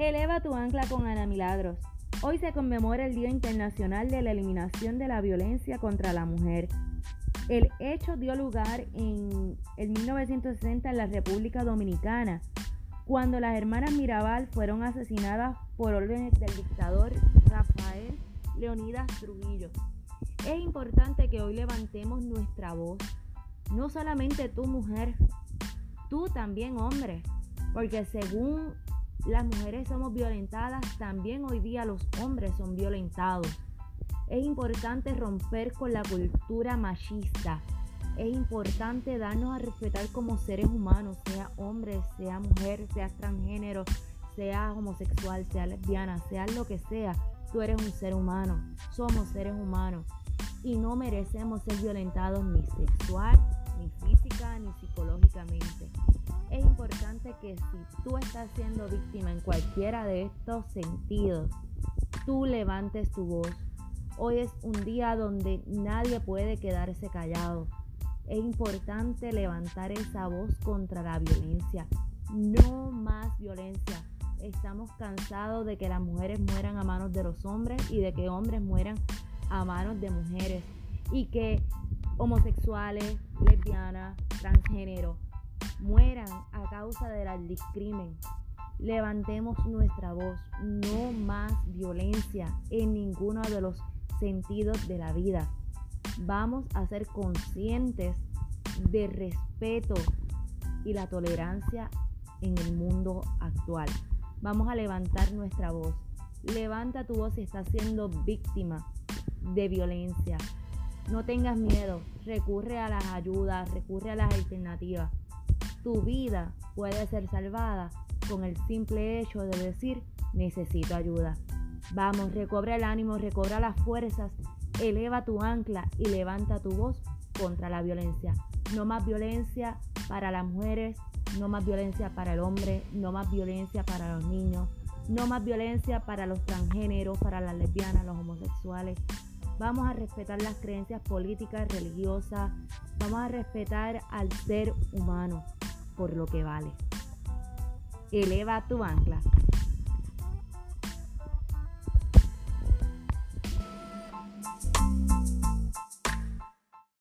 Eleva tu ancla con Ana Milagros. Hoy se conmemora el Día Internacional de la Eliminación de la Violencia contra la Mujer. El hecho dio lugar en el 1960 en la República Dominicana, cuando las hermanas Mirabal fueron asesinadas por órdenes del dictador Rafael Leonidas Trujillo. Es importante que hoy levantemos nuestra voz, no solamente tú mujer, tú también hombre, porque según las mujeres somos violentadas, también hoy día los hombres son violentados. Es importante romper con la cultura machista. Es importante darnos a respetar como seres humanos, sea hombre, sea mujer, sea transgénero, sea homosexual, sea lesbiana, sea lo que sea. Tú eres un ser humano, somos seres humanos y no merecemos ser violentados ni sexual, ni física, tú estás siendo víctima en cualquiera de estos sentidos, tú levantes tu voz. Hoy es un día donde nadie puede quedarse callado. Es importante levantar esa voz contra la violencia. No más violencia. Estamos cansados de que las mujeres mueran a manos de los hombres y de que hombres mueran a manos de mujeres. Y que homosexuales, lesbianas, transgénero, mueran a causa del discrimen. Levantemos nuestra voz, no más violencia en ninguno de los sentidos de la vida. Vamos a ser conscientes de respeto y la tolerancia en el mundo actual. Vamos a levantar nuestra voz. Levanta tu voz si estás siendo víctima de violencia. No tengas miedo, recurre a las ayudas, recurre a las alternativas tu vida puede ser salvada con el simple hecho de decir necesito ayuda. Vamos, recobra el ánimo, recobra las fuerzas, eleva tu ancla y levanta tu voz contra la violencia. No más violencia para las mujeres, no más violencia para el hombre, no más violencia para los niños, no más violencia para los transgéneros, para las lesbianas, los homosexuales. Vamos a respetar las creencias políticas, religiosas, vamos a respetar al ser humano por lo que vale. Eleva tu ancla.